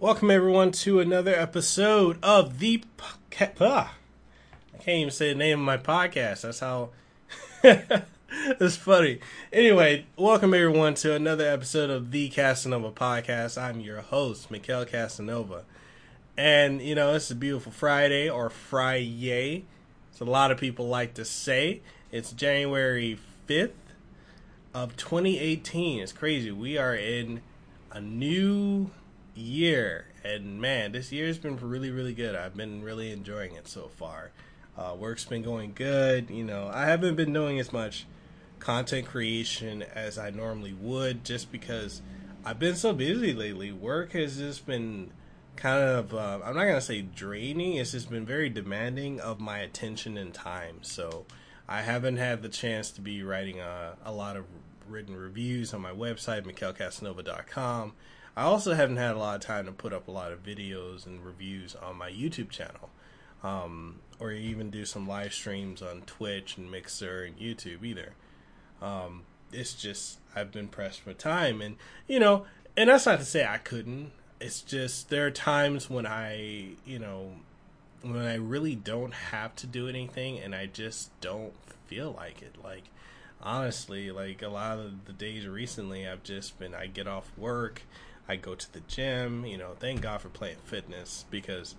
Welcome everyone to another episode of the po- ah, I can't even say the name of my podcast. That's how it's funny. Anyway, welcome everyone to another episode of the Kasanova podcast. I'm your host, Mikhail Kasanova. And you know, it's a beautiful Friday or Friday. As a lot of people like to say. It's January 5th of 2018. It's crazy. We are in a new year. And man, this year's been really, really good. I've been really enjoying it so far. Uh, work's been going good. You know, I haven't been doing as much content creation as I normally would just because I've been so busy lately. Work has just been kind of, uh, I'm not to say draining, it's just been very demanding of my attention and time. So I haven't had the chance to be writing a, a lot of written reviews on my website, mikhailkasanova.com. I also haven't had a lot of time to put up a lot of videos and reviews on my YouTube channel, um, or even do some live streams on Twitch and Mixer and YouTube either. Um, it's just I've been pressed for time, and you know, and that's not to say I couldn't. It's just there are times when I, you know, when I really don't have to do anything, and I just don't feel like it. Like honestly, like a lot of the days recently, I've just been I get off work I go to the gym. You know, thank God for Planet Fitness because,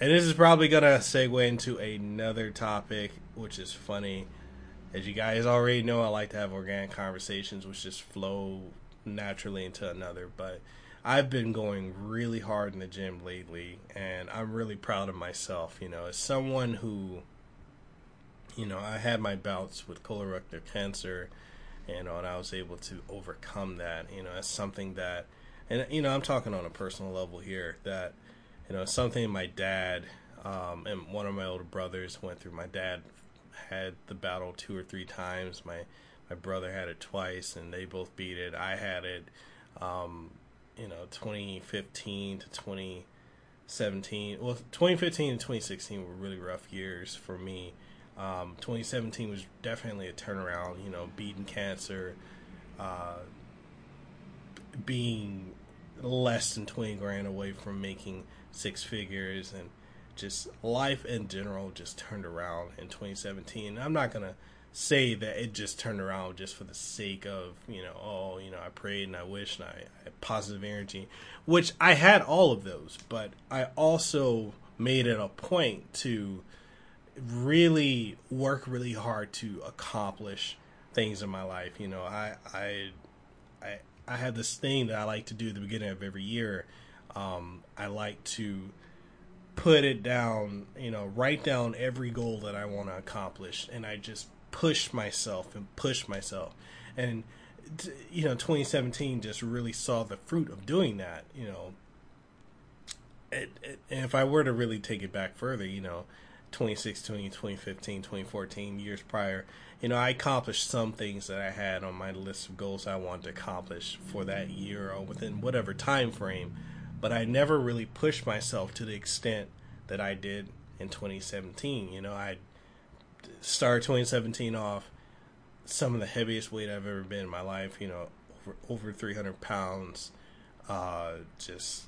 and this is probably gonna segue into another topic, which is funny. As you guys already know, I like to have organic conversations, which just flow naturally into another. But I've been going really hard in the gym lately, and I'm really proud of myself. You know, as someone who, you know, I had my bouts with colorectal cancer, you uh, know, and I was able to overcome that. You know, as something that and you know, I'm talking on a personal level here that you know something my dad um, and one of my older brothers went through. My dad had the battle two or three times. My my brother had it twice, and they both beat it. I had it, um, you know, 2015 to 2017. Well, 2015 and 2016 were really rough years for me. Um, 2017 was definitely a turnaround. You know, beating cancer, uh, being less than 20 grand away from making six figures and just life in general just turned around in 2017. I'm not going to say that it just turned around just for the sake of, you know, oh, you know, I prayed and I wished and I, I had positive energy, which I had all of those, but I also made it a point to really work really hard to accomplish things in my life. You know, I, I, I, I have this thing that I like to do at the beginning of every year. Um, I like to put it down, you know, write down every goal that I want to accomplish, and I just push myself and push myself. And you know, 2017 just really saw the fruit of doing that. You know, it, it, and if I were to really take it back further, you know, 2016, 2015, 2014, years prior, you know, I accomplished some things that I had on my list of goals I wanted to accomplish for that year or within whatever time frame, but I never really pushed myself to the extent that I did in 2017. You know, I started 2017 off some of the heaviest weight I've ever been in my life. You know, over, over 300 pounds. Uh, just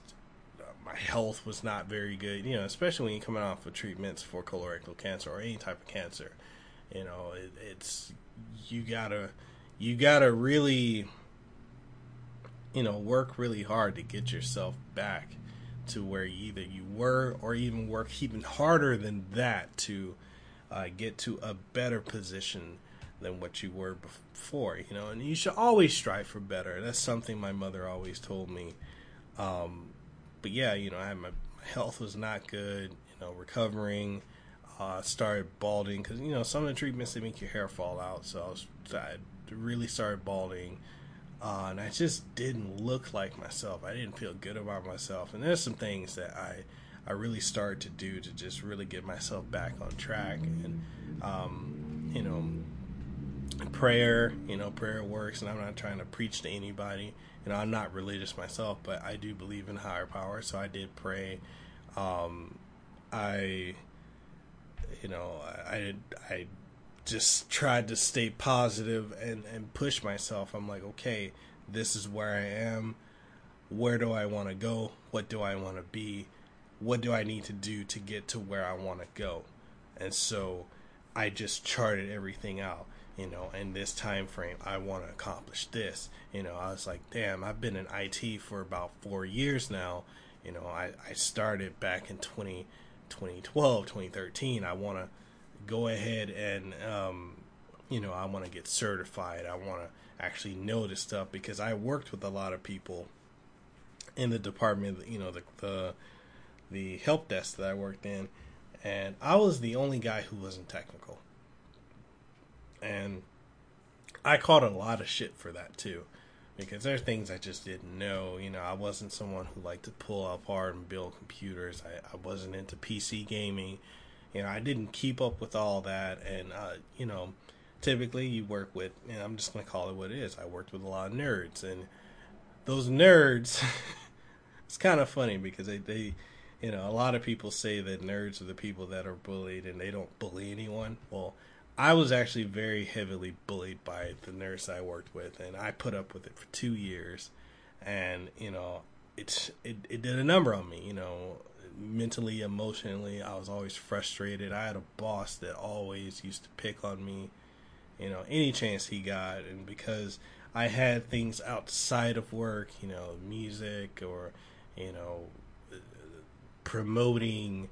my health was not very good. You know, especially when you're coming off of treatments for colorectal cancer or any type of cancer. You know, it, it's you gotta you gotta really you know work really hard to get yourself back to where either you were or even work even harder than that to uh, get to a better position than what you were before you know and you should always strive for better that's something my mother always told me um, but yeah you know I my, my health was not good you know recovering uh, started balding because you know some of the treatments they make your hair fall out. So I, was, I really started balding, uh, and I just didn't look like myself. I didn't feel good about myself, and there's some things that I I really started to do to just really get myself back on track. And um, you know, prayer, you know, prayer works, and I'm not trying to preach to anybody. You know, I'm not religious myself, but I do believe in higher power, so I did pray. Um, I you know, I I just tried to stay positive and and push myself. I'm like, okay, this is where I am. where do I want to go? What do I want to be? What do I need to do to get to where I want to go? And so I just charted everything out, you know, in this time frame I want to accomplish this. You know, I was like, damn, I've been in IT for about 4 years now. You know, I I started back in 20 2012, 2013. I want to go ahead and um, you know, I want to get certified. I want to actually know this stuff because I worked with a lot of people in the department, you know, the the the help desk that I worked in, and I was the only guy who wasn't technical. And I caught a lot of shit for that too. Because there are things I just didn't know. You know, I wasn't someone who liked to pull apart and build computers. I, I wasn't into PC gaming. You know, I didn't keep up with all that. And, uh, you know, typically you work with, and I'm just going to call it what it is. I worked with a lot of nerds. And those nerds, it's kind of funny because they, they, you know, a lot of people say that nerds are the people that are bullied and they don't bully anyone. Well, I was actually very heavily bullied by the nurse I worked with, and I put up with it for two years. And you know, it's it, it did a number on me. You know, mentally, emotionally, I was always frustrated. I had a boss that always used to pick on me. You know, any chance he got, and because I had things outside of work, you know, music or you know, promoting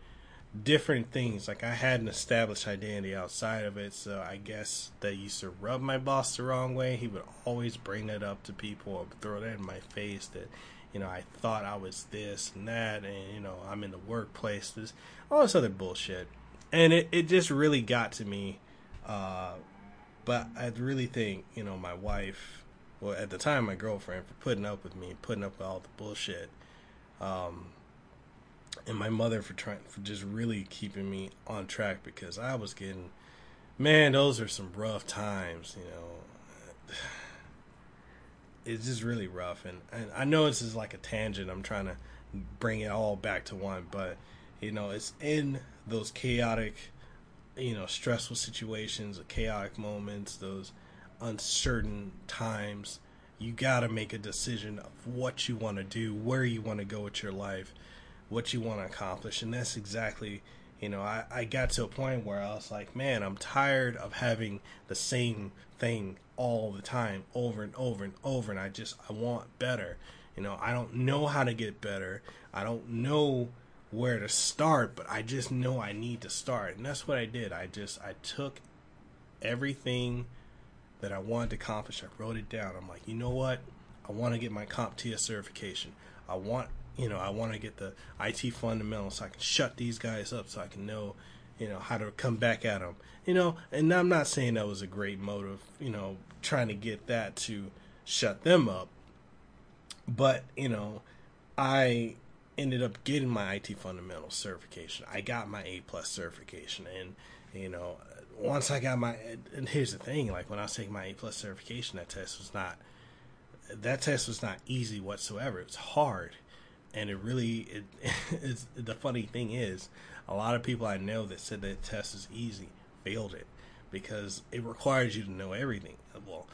different things. Like I had an established identity outside of it, so I guess that used to rub my boss the wrong way. He would always bring that up to people or throw that in my face that, you know, I thought I was this and that, and you know, I'm in the workplace, this all this other bullshit, and it it just really got to me. Uh, but I really think you know my wife, well at the time my girlfriend, for putting up with me, putting up with all the bullshit. Um, and my mother for trying for just really keeping me on track because I was getting man, those are some rough times, you know. It's just really rough and, and I know this is like a tangent. I'm trying to bring it all back to one, but you know, it's in those chaotic, you know, stressful situations, the chaotic moments, those uncertain times, you got to make a decision of what you want to do, where you want to go with your life what you want to accomplish. And that's exactly, you know, I, I got to a point where I was like, man, I'm tired of having the same thing all the time, over and over and over. And I just, I want better. You know, I don't know how to get better. I don't know where to start, but I just know I need to start. And that's what I did. I just, I took everything that I wanted to accomplish. I wrote it down. I'm like, you know what? I want to get my CompTIA certification. I want you know, I want to get the IT fundamentals so I can shut these guys up so I can know, you know, how to come back at them. You know, and I'm not saying that was a great motive, you know, trying to get that to shut them up. But, you know, I ended up getting my IT fundamentals certification. I got my A plus certification and you know, once I got my and here's the thing, like when I was taking my A plus certification, that test was not that test was not easy whatsoever. It was hard and it really it, it's the funny thing is a lot of people I know that said that test is easy failed it because it requires you to know everything. Well,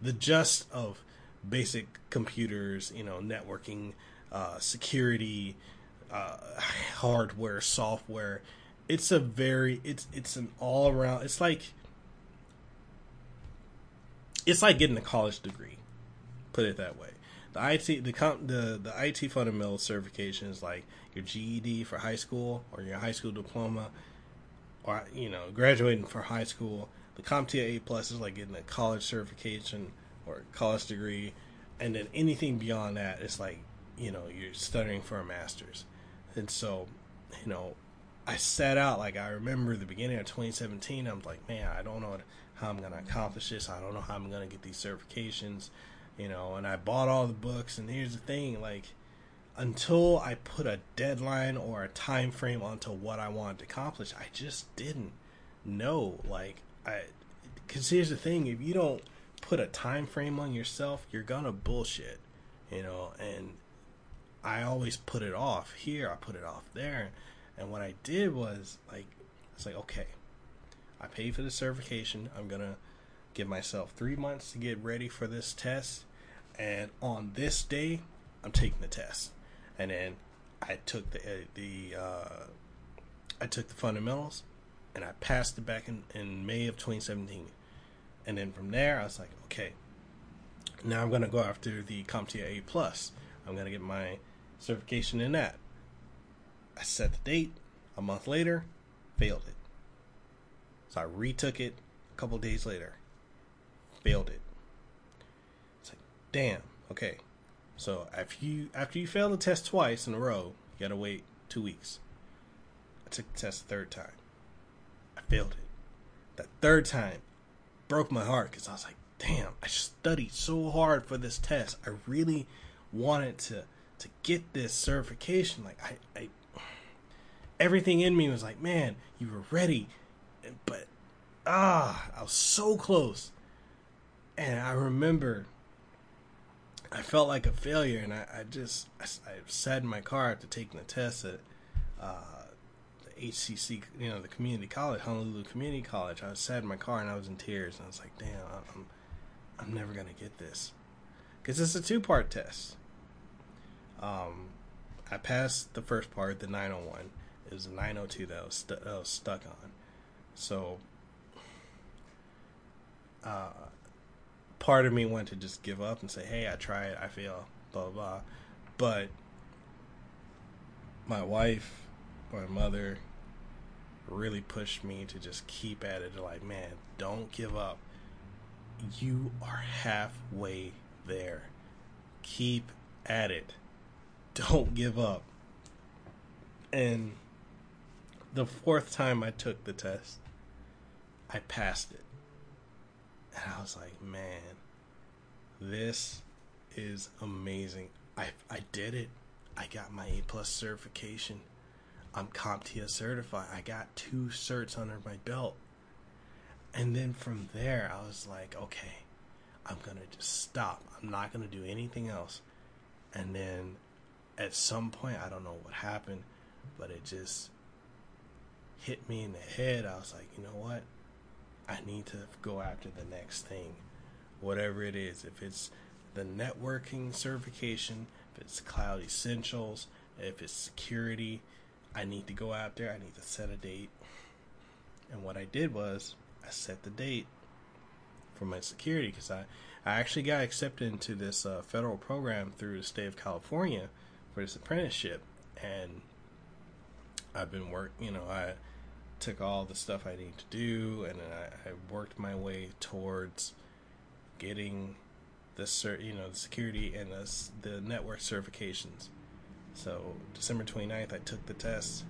the just of basic computers, you know, networking, uh, security, uh, hardware, software. It's a very it's it's an all around. It's like it's like getting a college degree. Put it that way the IT the the the IT fundamental certifications like your GED for high school or your high school diploma, or you know graduating for high school. The CompTIA A plus is like getting a college certification or college degree, and then anything beyond that is like you know you're studying for a master's. And so, you know, I set out like I remember the beginning of 2017. I'm like, man, I don't know how I'm gonna accomplish this. I don't know how I'm gonna get these certifications you know, and I bought all the books. And here's the thing, like, until I put a deadline or a time frame onto what I wanted to accomplish, I just didn't know. Like, I, because here's the thing, if you don't put a time frame on yourself, you're gonna bullshit, you know. And I always put it off here, I put it off there, and what I did was like, it's like okay, I paid for the certification. I'm gonna give myself three months to get ready for this test. And on this day, I'm taking the test, and then I took the uh, the uh, I took the fundamentals, and I passed it back in, in May of 2017, and then from there I was like, okay, now I'm gonna go after the CompTIA A plus. I'm gonna get my certification in that. I set the date. A month later, failed it. So I retook it a couple days later. Failed it. It's like, damn. Okay. So after you after you fail the test twice in a row, you gotta wait two weeks. I took the test third time. I failed it. That third time broke my heart because I was like, damn, I studied so hard for this test. I really wanted to to get this certification. Like I, I everything in me was like, man, you were ready, but ah, I was so close. And I remember I felt like a failure, and I, I just I, I, sat in my car after taking the test at uh, the HCC, you know, the community college, Honolulu Community College. I was sat in my car and I was in tears, and I was like, damn, I'm I'm never gonna get this because it's a two part test. Um, I passed the first part, the 901. It was a 902 that I was, stu- I was stuck on. So, uh, part of me wanted to just give up and say, "Hey, I tried, I failed, blah blah." blah. But my wife, my mother, really pushed me to just keep at it. like, man, don't give up. You are halfway there. Keep at it. Don't give up. And the fourth time I took the test, I passed it. And I was like, man, this is amazing. I I did it. I got my A plus certification. I'm CompTIA certified. I got two certs under my belt. And then from there, I was like, okay, I'm going to just stop. I'm not going to do anything else. And then at some point, I don't know what happened, but it just hit me in the head. I was like, you know what? I need to go after the next thing, whatever it is. If it's the networking certification, if it's cloud essentials, if it's security, I need to go out there. I need to set a date. And what I did was I set the date for my security because I, I actually got accepted into this uh, federal program through the state of California for this apprenticeship. And I've been work, you know, I took all the stuff I need to do, and I, I worked my way towards getting the cert, you know, the security and the, the network certifications. So December 29th, I took the test.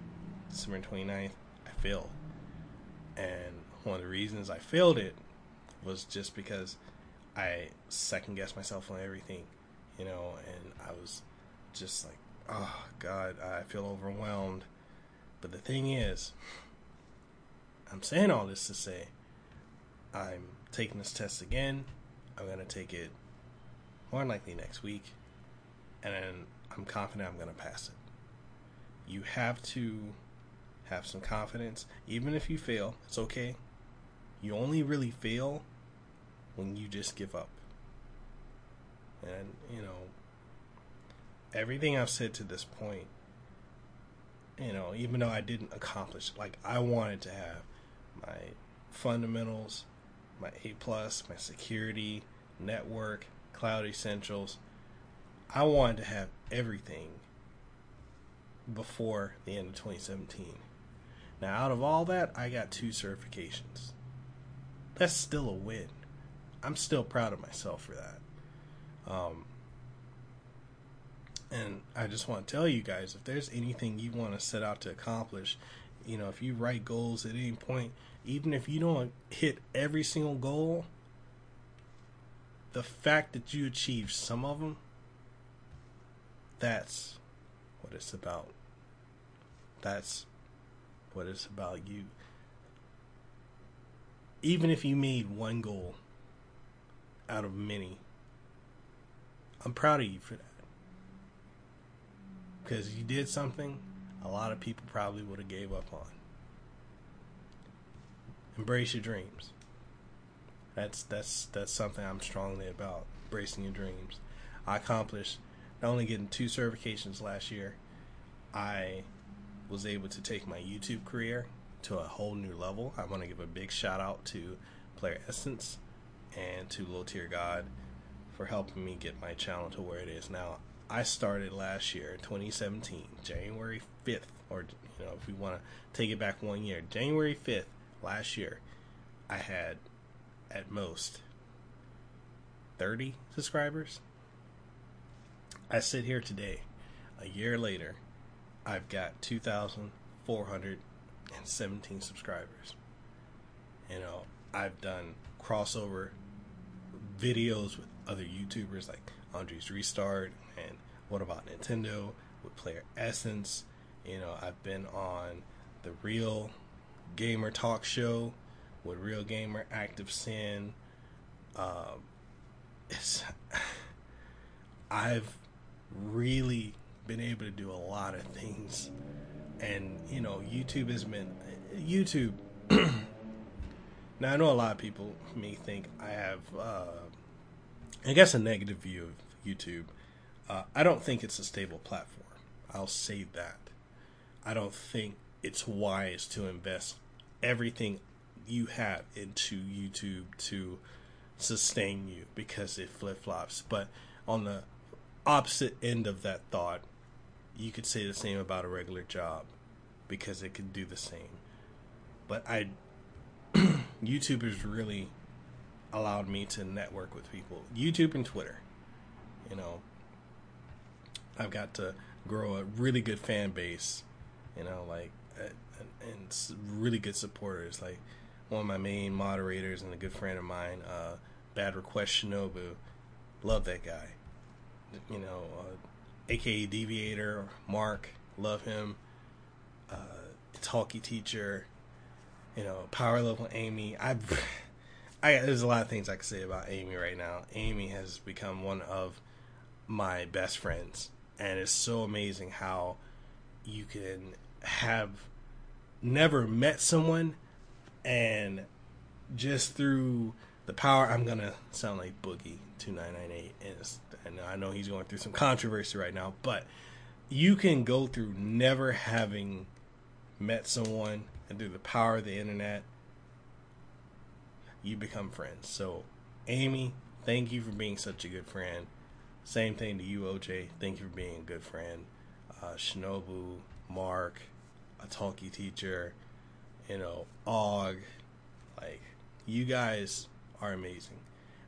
December 29th, I failed. And one of the reasons I failed it was just because I second guessed myself on everything, you know, and I was just like, oh God, I feel overwhelmed. But the thing is, I'm saying all this to say I'm taking this test again. I'm going to take it more likely next week. And I'm confident I'm going to pass it. You have to have some confidence. Even if you fail, it's okay. You only really fail when you just give up. And, you know, everything I've said to this point, you know, even though I didn't accomplish, like I wanted to have my fundamentals, my A plus, my security, network, cloud essentials. I wanted to have everything before the end of 2017. Now, out of all that, I got two certifications. That's still a win. I'm still proud of myself for that. Um, and I just want to tell you guys if there's anything you want to set out to accomplish, you know, if you write goals at any point, even if you don't hit every single goal, the fact that you achieve some of them, that's what it's about. That's what it's about. You, even if you made one goal out of many, I'm proud of you for that. Because you did something a lot of people probably would have gave up on. Embrace your dreams. That's that's that's something I'm strongly about. Embracing your dreams. I accomplished not only getting two certifications last year, I was able to take my YouTube career to a whole new level. I want to give a big shout out to Player Essence and to Low Tier God for helping me get my channel to where it is now. I started last year, 2017, January 5th, or you know, if we want to take it back one year, January 5th last year, I had at most 30 subscribers. I sit here today, a year later, I've got 2,417 subscribers. You know, I've done crossover videos with other YouTubers like Andre's Restart What About Nintendo with Player Essence. You know, I've been on the Real Gamer Talk Show with Real Gamer Active Sin. Um, it's I've really been able to do a lot of things, and you know, YouTube has been YouTube. now I know a lot of people may think I have, uh, I guess, a negative view of YouTube. Uh, I don't think it's a stable platform. I'll say that. I don't think it's wise to invest everything you have into YouTube to sustain you because it flip flops. But on the opposite end of that thought, you could say the same about a regular job because it could do the same. But I, YouTube has really allowed me to network with people. YouTube and Twitter, you know, I've got to grow a really good fan base, you know, like and, and really good supporters. Like one of my main moderators and a good friend of mine, uh, Bad Request Shinobu, love that guy. You know, uh, aka Deviator, Mark, love him. Uh, Talkie Teacher, you know, Power Level Amy. I, I there's a lot of things I could say about Amy right now. Amy has become one of my best friends, and it's so amazing how you can have never met someone and just through the power I'm gonna sound like Boogie two nine nine eight and I know he's going through some controversy right now, but you can go through never having met someone and through the power of the internet you become friends. So Amy, thank you for being such a good friend. Same thing to you, OJ. Thank you for being a good friend. Uh, Shinobu, Mark, a talkie teacher, you know, Og, like you guys are amazing.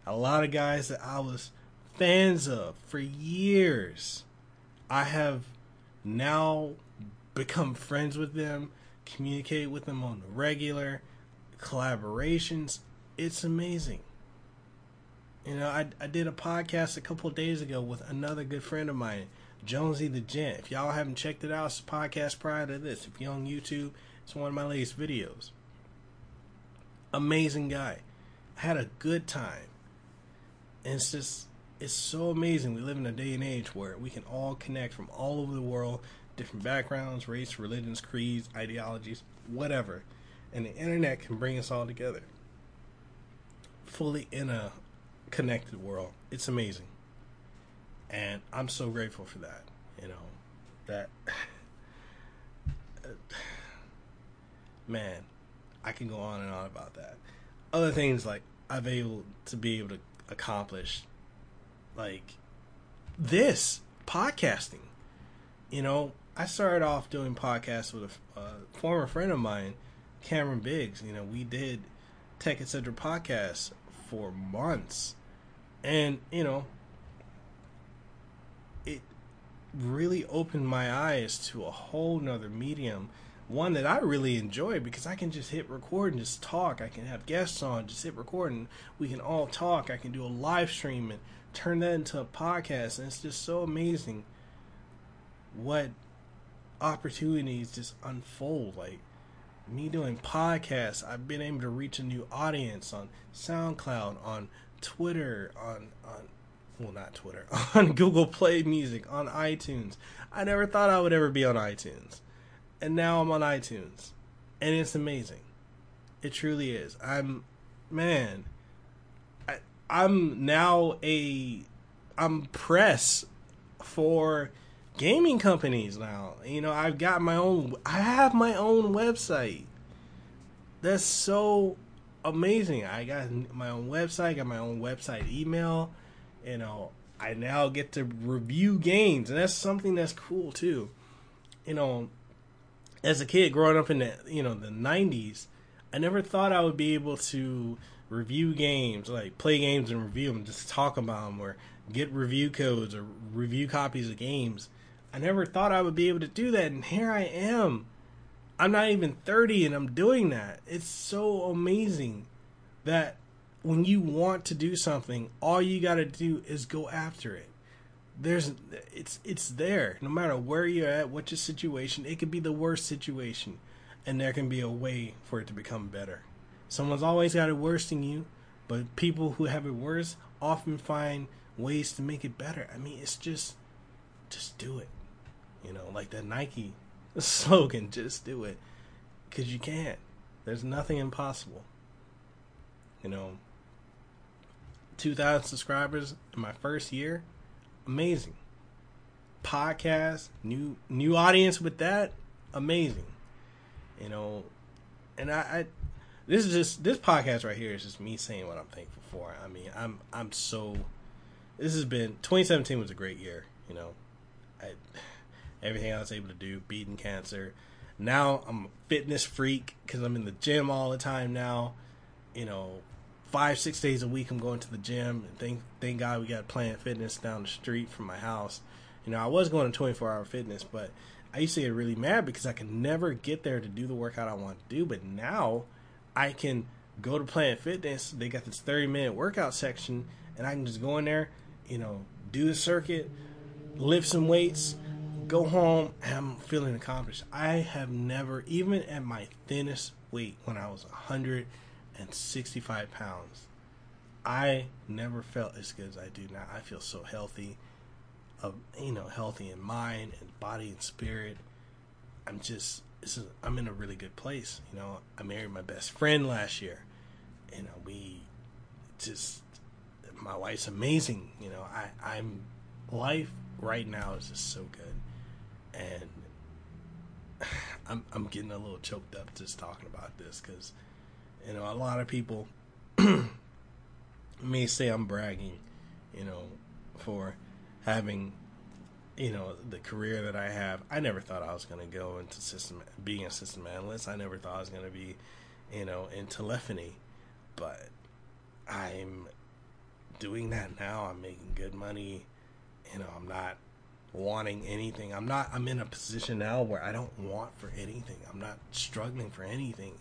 A lot of guys that I was fans of for years, I have now become friends with them, communicate with them on the regular, collaborations. It's amazing. You know, I, I did a podcast a couple days ago with another good friend of mine, Jonesy the Gent. If y'all haven't checked it out, it's a podcast prior to this. If you're on YouTube, it's one of my latest videos. Amazing guy. Had a good time. And it's just, it's so amazing. We live in a day and age where we can all connect from all over the world, different backgrounds, race, religions, creeds, ideologies, whatever. And the internet can bring us all together. Fully in a connected world. It's amazing. And I'm so grateful for that. You know, that. man, I can go on and on about that. Other things like I've able to be able to accomplish, like this podcasting. You know, I started off doing podcasts with a, a former friend of mine, Cameron Biggs. You know, we did Tech Etc. podcast for months, and you know, it really opened my eyes to a whole nother medium one that I really enjoy because I can just hit record and just talk. I can have guests on, just hit record and we can all talk. I can do a live stream and turn that into a podcast. And it's just so amazing what opportunities just unfold. Like me doing podcasts, I've been able to reach a new audience on SoundCloud, on Twitter, on, on well, not Twitter, on Google Play Music, on iTunes. I never thought I would ever be on iTunes and now I'm on iTunes, and it's amazing. It truly is. I'm, man, I, I'm now a, I'm press for gaming companies now. You know, I've got my own. I have my own website. That's so amazing. I got my own website. Got my own website email. You know, I now get to review games, and that's something that's cool too. You know, as a kid growing up in the you know the '90s, I never thought I would be able to review games, like play games and review them, just talk about them, or get review codes or review copies of games. I never thought I would be able to do that, and here I am. I'm not even 30 and I'm doing that. It's so amazing that when you want to do something, all you got to do is go after it. There's it's it's there. No matter where you're at, what your situation, it could be the worst situation and there can be a way for it to become better. Someone's always got it worse than you, but people who have it worse often find ways to make it better. I mean, it's just just do it. You know, like that Nike slogan, just do it. Cuz you can't. There's nothing impossible. You know, 2000 subscribers in my first year, amazing. Podcast, new new audience with that, amazing. You know, and I, I this is just this podcast right here is just me saying what I'm thankful for. I mean, I'm I'm so this has been 2017 was a great year. You know, I everything I was able to do, beating cancer. Now I'm a fitness freak because I'm in the gym all the time now. You know, five six days a week I'm going to the gym. And thank thank God we got Planet Fitness down the street from my house. You know, I was going to 24 hour fitness, but I used to get really mad because I could never get there to do the workout I want to do. But now I can go to Planet Fitness. They got this 30 minute workout section, and I can just go in there, you know, do the circuit, lift some weights, go home, and I'm feeling accomplished. I have never, even at my thinnest weight when I was 165 pounds, I never felt as good as I do now. I feel so healthy of you know healthy in mind and body and spirit. I'm just this is I'm in a really good place. You know, I married my best friend last year. Know, we just my wife's amazing. You know, I I'm life right now is just so good, and I'm I'm getting a little choked up just talking about this because you know a lot of people may say I'm bragging, you know, for having you know the career that I have. I never thought I was going to go into system being a system analyst. I never thought I was going to be, you know, in telephony, but I'm doing that now. I'm making good money. You know, I'm not wanting anything. I'm not. I'm in a position now where I don't want for anything. I'm not struggling for anything,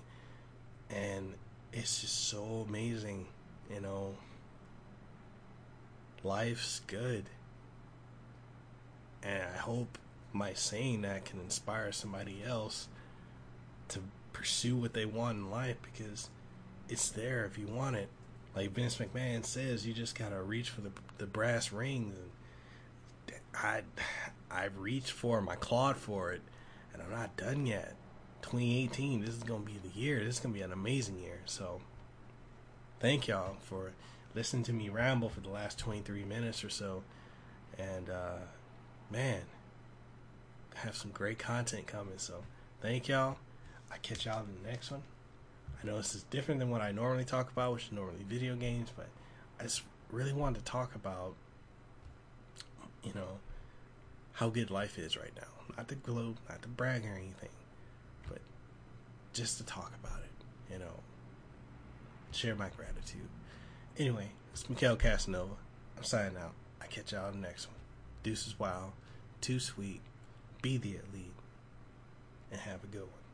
and it's just so amazing. You know, life's good and I hope my saying that can inspire somebody else to pursue what they want in life because it's there if you want it. Like Vince McMahon says, you just gotta reach for the the brass rings. And I I've reached for them, I clawed for it, and I'm not done yet. 2018, this is gonna be the year. This is gonna be an amazing year. So, thank y'all for listening to me ramble for the last 23 minutes or so, and. uh man, I have some great content coming. So thank y'all. I catch y'all in the next one. I know this is different than what I normally talk about, which is normally video games, but I just really wanted to talk about, you know, how good life is right now. Not to gloat, not to brag or anything, but just to talk about it, you know, share my gratitude. Anyway, it's Mikhail Kasanova. I'm signing out. I catch y'all in the next one. Deuces Wild, Too Sweet, Be the Elite, and have a good one.